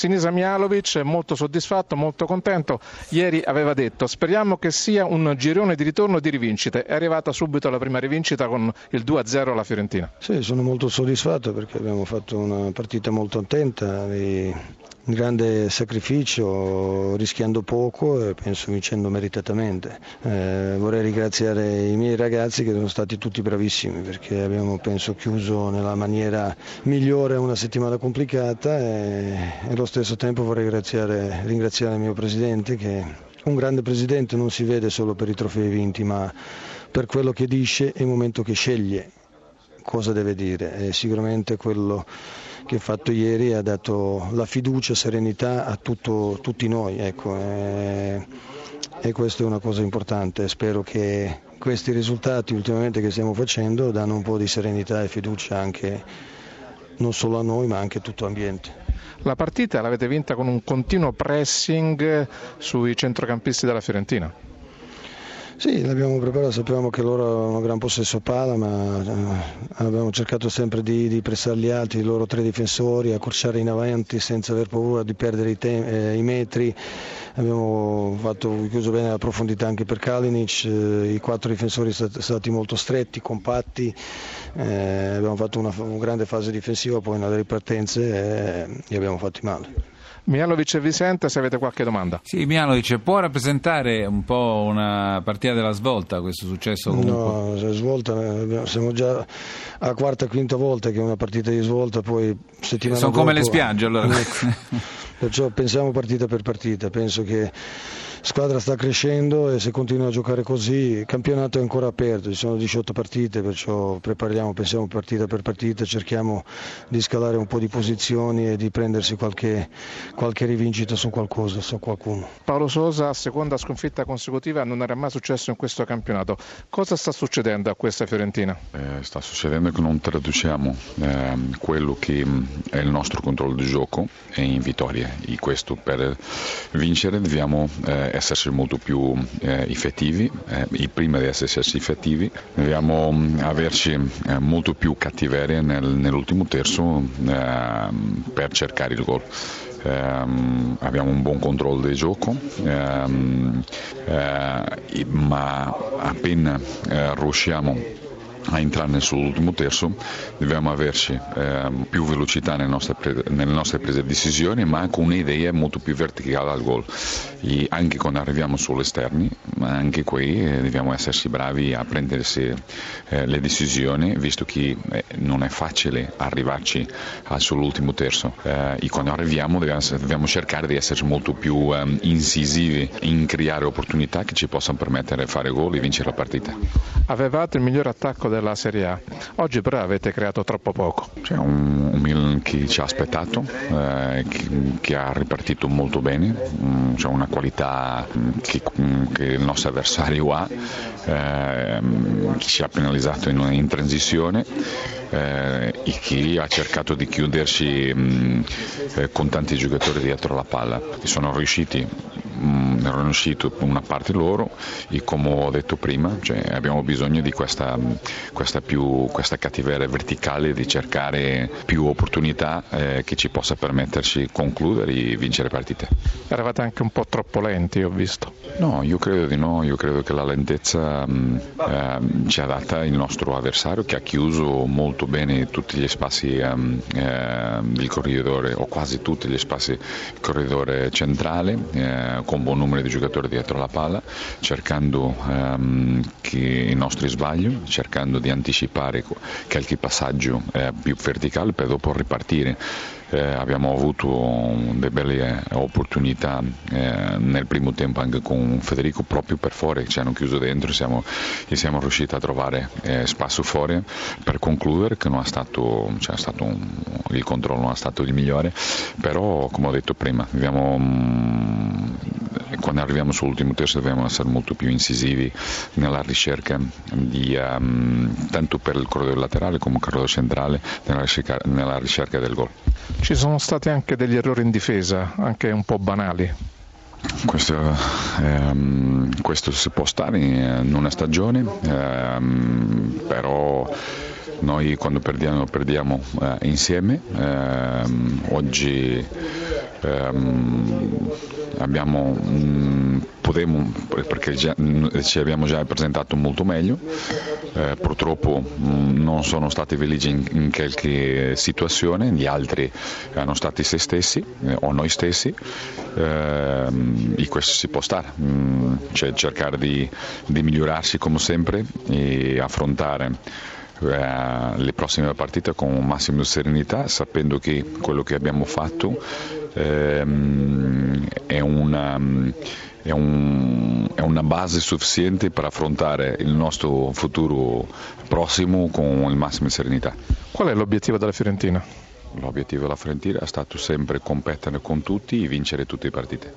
Sinisa Mialovic è molto soddisfatto, molto contento. Ieri aveva detto speriamo che sia un girone di ritorno di rivincite. È arrivata subito la prima rivincita con il 2-0 alla Fiorentina. Sì, sono molto soddisfatto perché abbiamo fatto una partita molto attenta, di grande sacrificio, rischiando poco e penso vincendo meritatamente. Eh, vorrei ringraziare i miei ragazzi che sono stati tutti bravissimi perché abbiamo penso chiuso nella maniera migliore una settimana complicata e, e lo stesso tempo vorrei ringraziare, ringraziare il mio presidente che un grande presidente non si vede solo per i trofei vinti ma per quello che dice e il momento che sceglie cosa deve dire e sicuramente quello che ha fatto ieri ha dato la fiducia, serenità a tutto, tutti noi ecco, e, e questa è una cosa importante, spero che questi risultati ultimamente che stiamo facendo danno un po' di serenità e fiducia anche non solo a noi ma anche a tutto l'ambiente. La partita l'avete vinta con un continuo pressing sui centrocampisti della Fiorentina. Sì, l'abbiamo preparato, sapevamo che loro un gran possesso palla, ma eh, abbiamo cercato sempre di, di pressare gli altri, i loro tre difensori, accorciare in avanti senza aver paura di perdere i, te- eh, i metri. Abbiamo fatto, chiuso bene la profondità anche per Kalinic, eh, i quattro difensori sono stati molto stretti, compatti, eh, abbiamo fatto una, una, grande fase difensiva, poi nelle ripartenze eh, gli abbiamo fatti male. Mialovic e Vicente, se avete qualche domanda. Sì, Mialovic, può rappresentare un po' una partita della svolta questo successo? Comunque? No, svolta, siamo già a quarta, quinta volta che è una partita di svolta, poi settimana Sono dopo, come le spiagge allora. Perciò pensiamo partita per partita, penso che squadra sta crescendo e se continua a giocare così il campionato è ancora aperto, ci sono 18 partite, perciò prepariamo, pensiamo partita per partita, cerchiamo di scalare un po' di posizioni e di prendersi qualche, qualche rivincita su qualcosa, su qualcuno. Paolo Sosa, seconda sconfitta consecutiva, non era mai successo in questo campionato. Cosa sta succedendo a questa Fiorentina? Eh, sta succedendo che non traduciamo eh, quello che mm, è il nostro controllo di gioco in vittorie e questo per vincere dobbiamo eh, esserci molto più eh, effettivi, eh, prima di esserci effettivi dobbiamo mm, averci eh, molto più cattiveria nel, nell'ultimo terzo ehm, per cercare il gol. Um, abbiamo un buon controllo del gioco, um, uh, ma appena uh, riusciamo a entrare sull'ultimo terzo dobbiamo averci eh, più velocità nelle nostre, pre- nelle nostre, prese di decisioni ma anche un'idea molto più verticale al gol. E anche quando arriviamo sull'esterni ma anche qui eh, dobbiamo esserci bravi a prendersi eh, le decisioni visto che eh, non è facile arrivarci sull'ultimo terzo. Eh, e quando arriviamo dobbiamo, dobbiamo, cercare di essere molto più ehm, incisivi in creare opportunità che ci possano permettere di fare gol e vincere la partita. Avevate il miglior attacco della Serie A. Oggi però avete creato troppo poco. C'è un, Milan che ci ha aspettato, eh, che, che, ha ripartito molto bene, mm, c'è una qualità mm, che, mm, che, il nostro avversario ha, eh, ci ha penalizzato in, in transizione eh, e che ha cercato di chiudersi mh, eh, con tanti giocatori dietro la palla, che sono riusciti erano usciti una parte loro e come ho detto prima cioè, abbiamo bisogno di questa, questa, più, questa, cattiveria verticale di cercare più opportunità eh, che ci possa permetterci concludere e vincere partite. Eravate anche un po' troppo lenti ho visto. No, io credo di no, io credo che la lentezza mh, eh, ci ha data il nostro avversario che ha chiuso molto bene tutti gli spazi eh, del corridore o quasi tutti gli spazi del corridore centrale eh, con buon numero di giocatori dietro la palla, cercando um, i nostri sbagli, cercando di anticipare qualche passaggio eh, più verticale per dopo ripartire. Eh, abbiamo avuto delle belle opportunità eh, nel primo tempo anche con Federico proprio per fuori, ci hanno chiuso dentro siamo, e siamo riusciti a trovare eh, spazio fuori per concludere che stato, cioè, un, il controllo non è stato il migliore, però come ho detto prima abbiamo mm, quando arriviamo sull'ultimo testo dobbiamo essere molto più incisivi nella ricerca di, um, tanto per il corridoio laterale come il corridoio centrale nella ricerca, nella ricerca del gol. Ci sono stati anche degli errori in difesa, anche un po' banali. Questo, ehm, questo, si può stare in una stagione, ehm, però noi quando perdiamo perdiamo eh, insieme. Eh, oggi ehm, abbiamo, mh, podemo, perché già, ci abbiamo già presentato molto meglio, eh, purtroppo mh, non sono stati felici in, in qualche situazione, gli altri hanno stati se stessi eh, o noi stessi. Ehm, e questo si può stare, mh, cioè cercare di, di migliorarsi come sempre e affrontare eh, le prossime partite con massima serenità, sapendo che quello che abbiamo fatto ehm, è, una, è, un, è, una, base sufficiente per affrontare il nostro futuro prossimo con il massimo serenità. Qual è l'obiettivo della Fiorentina? L'obiettivo della Fiorentina è stato sempre competere con tutti e vincere tutte le partite.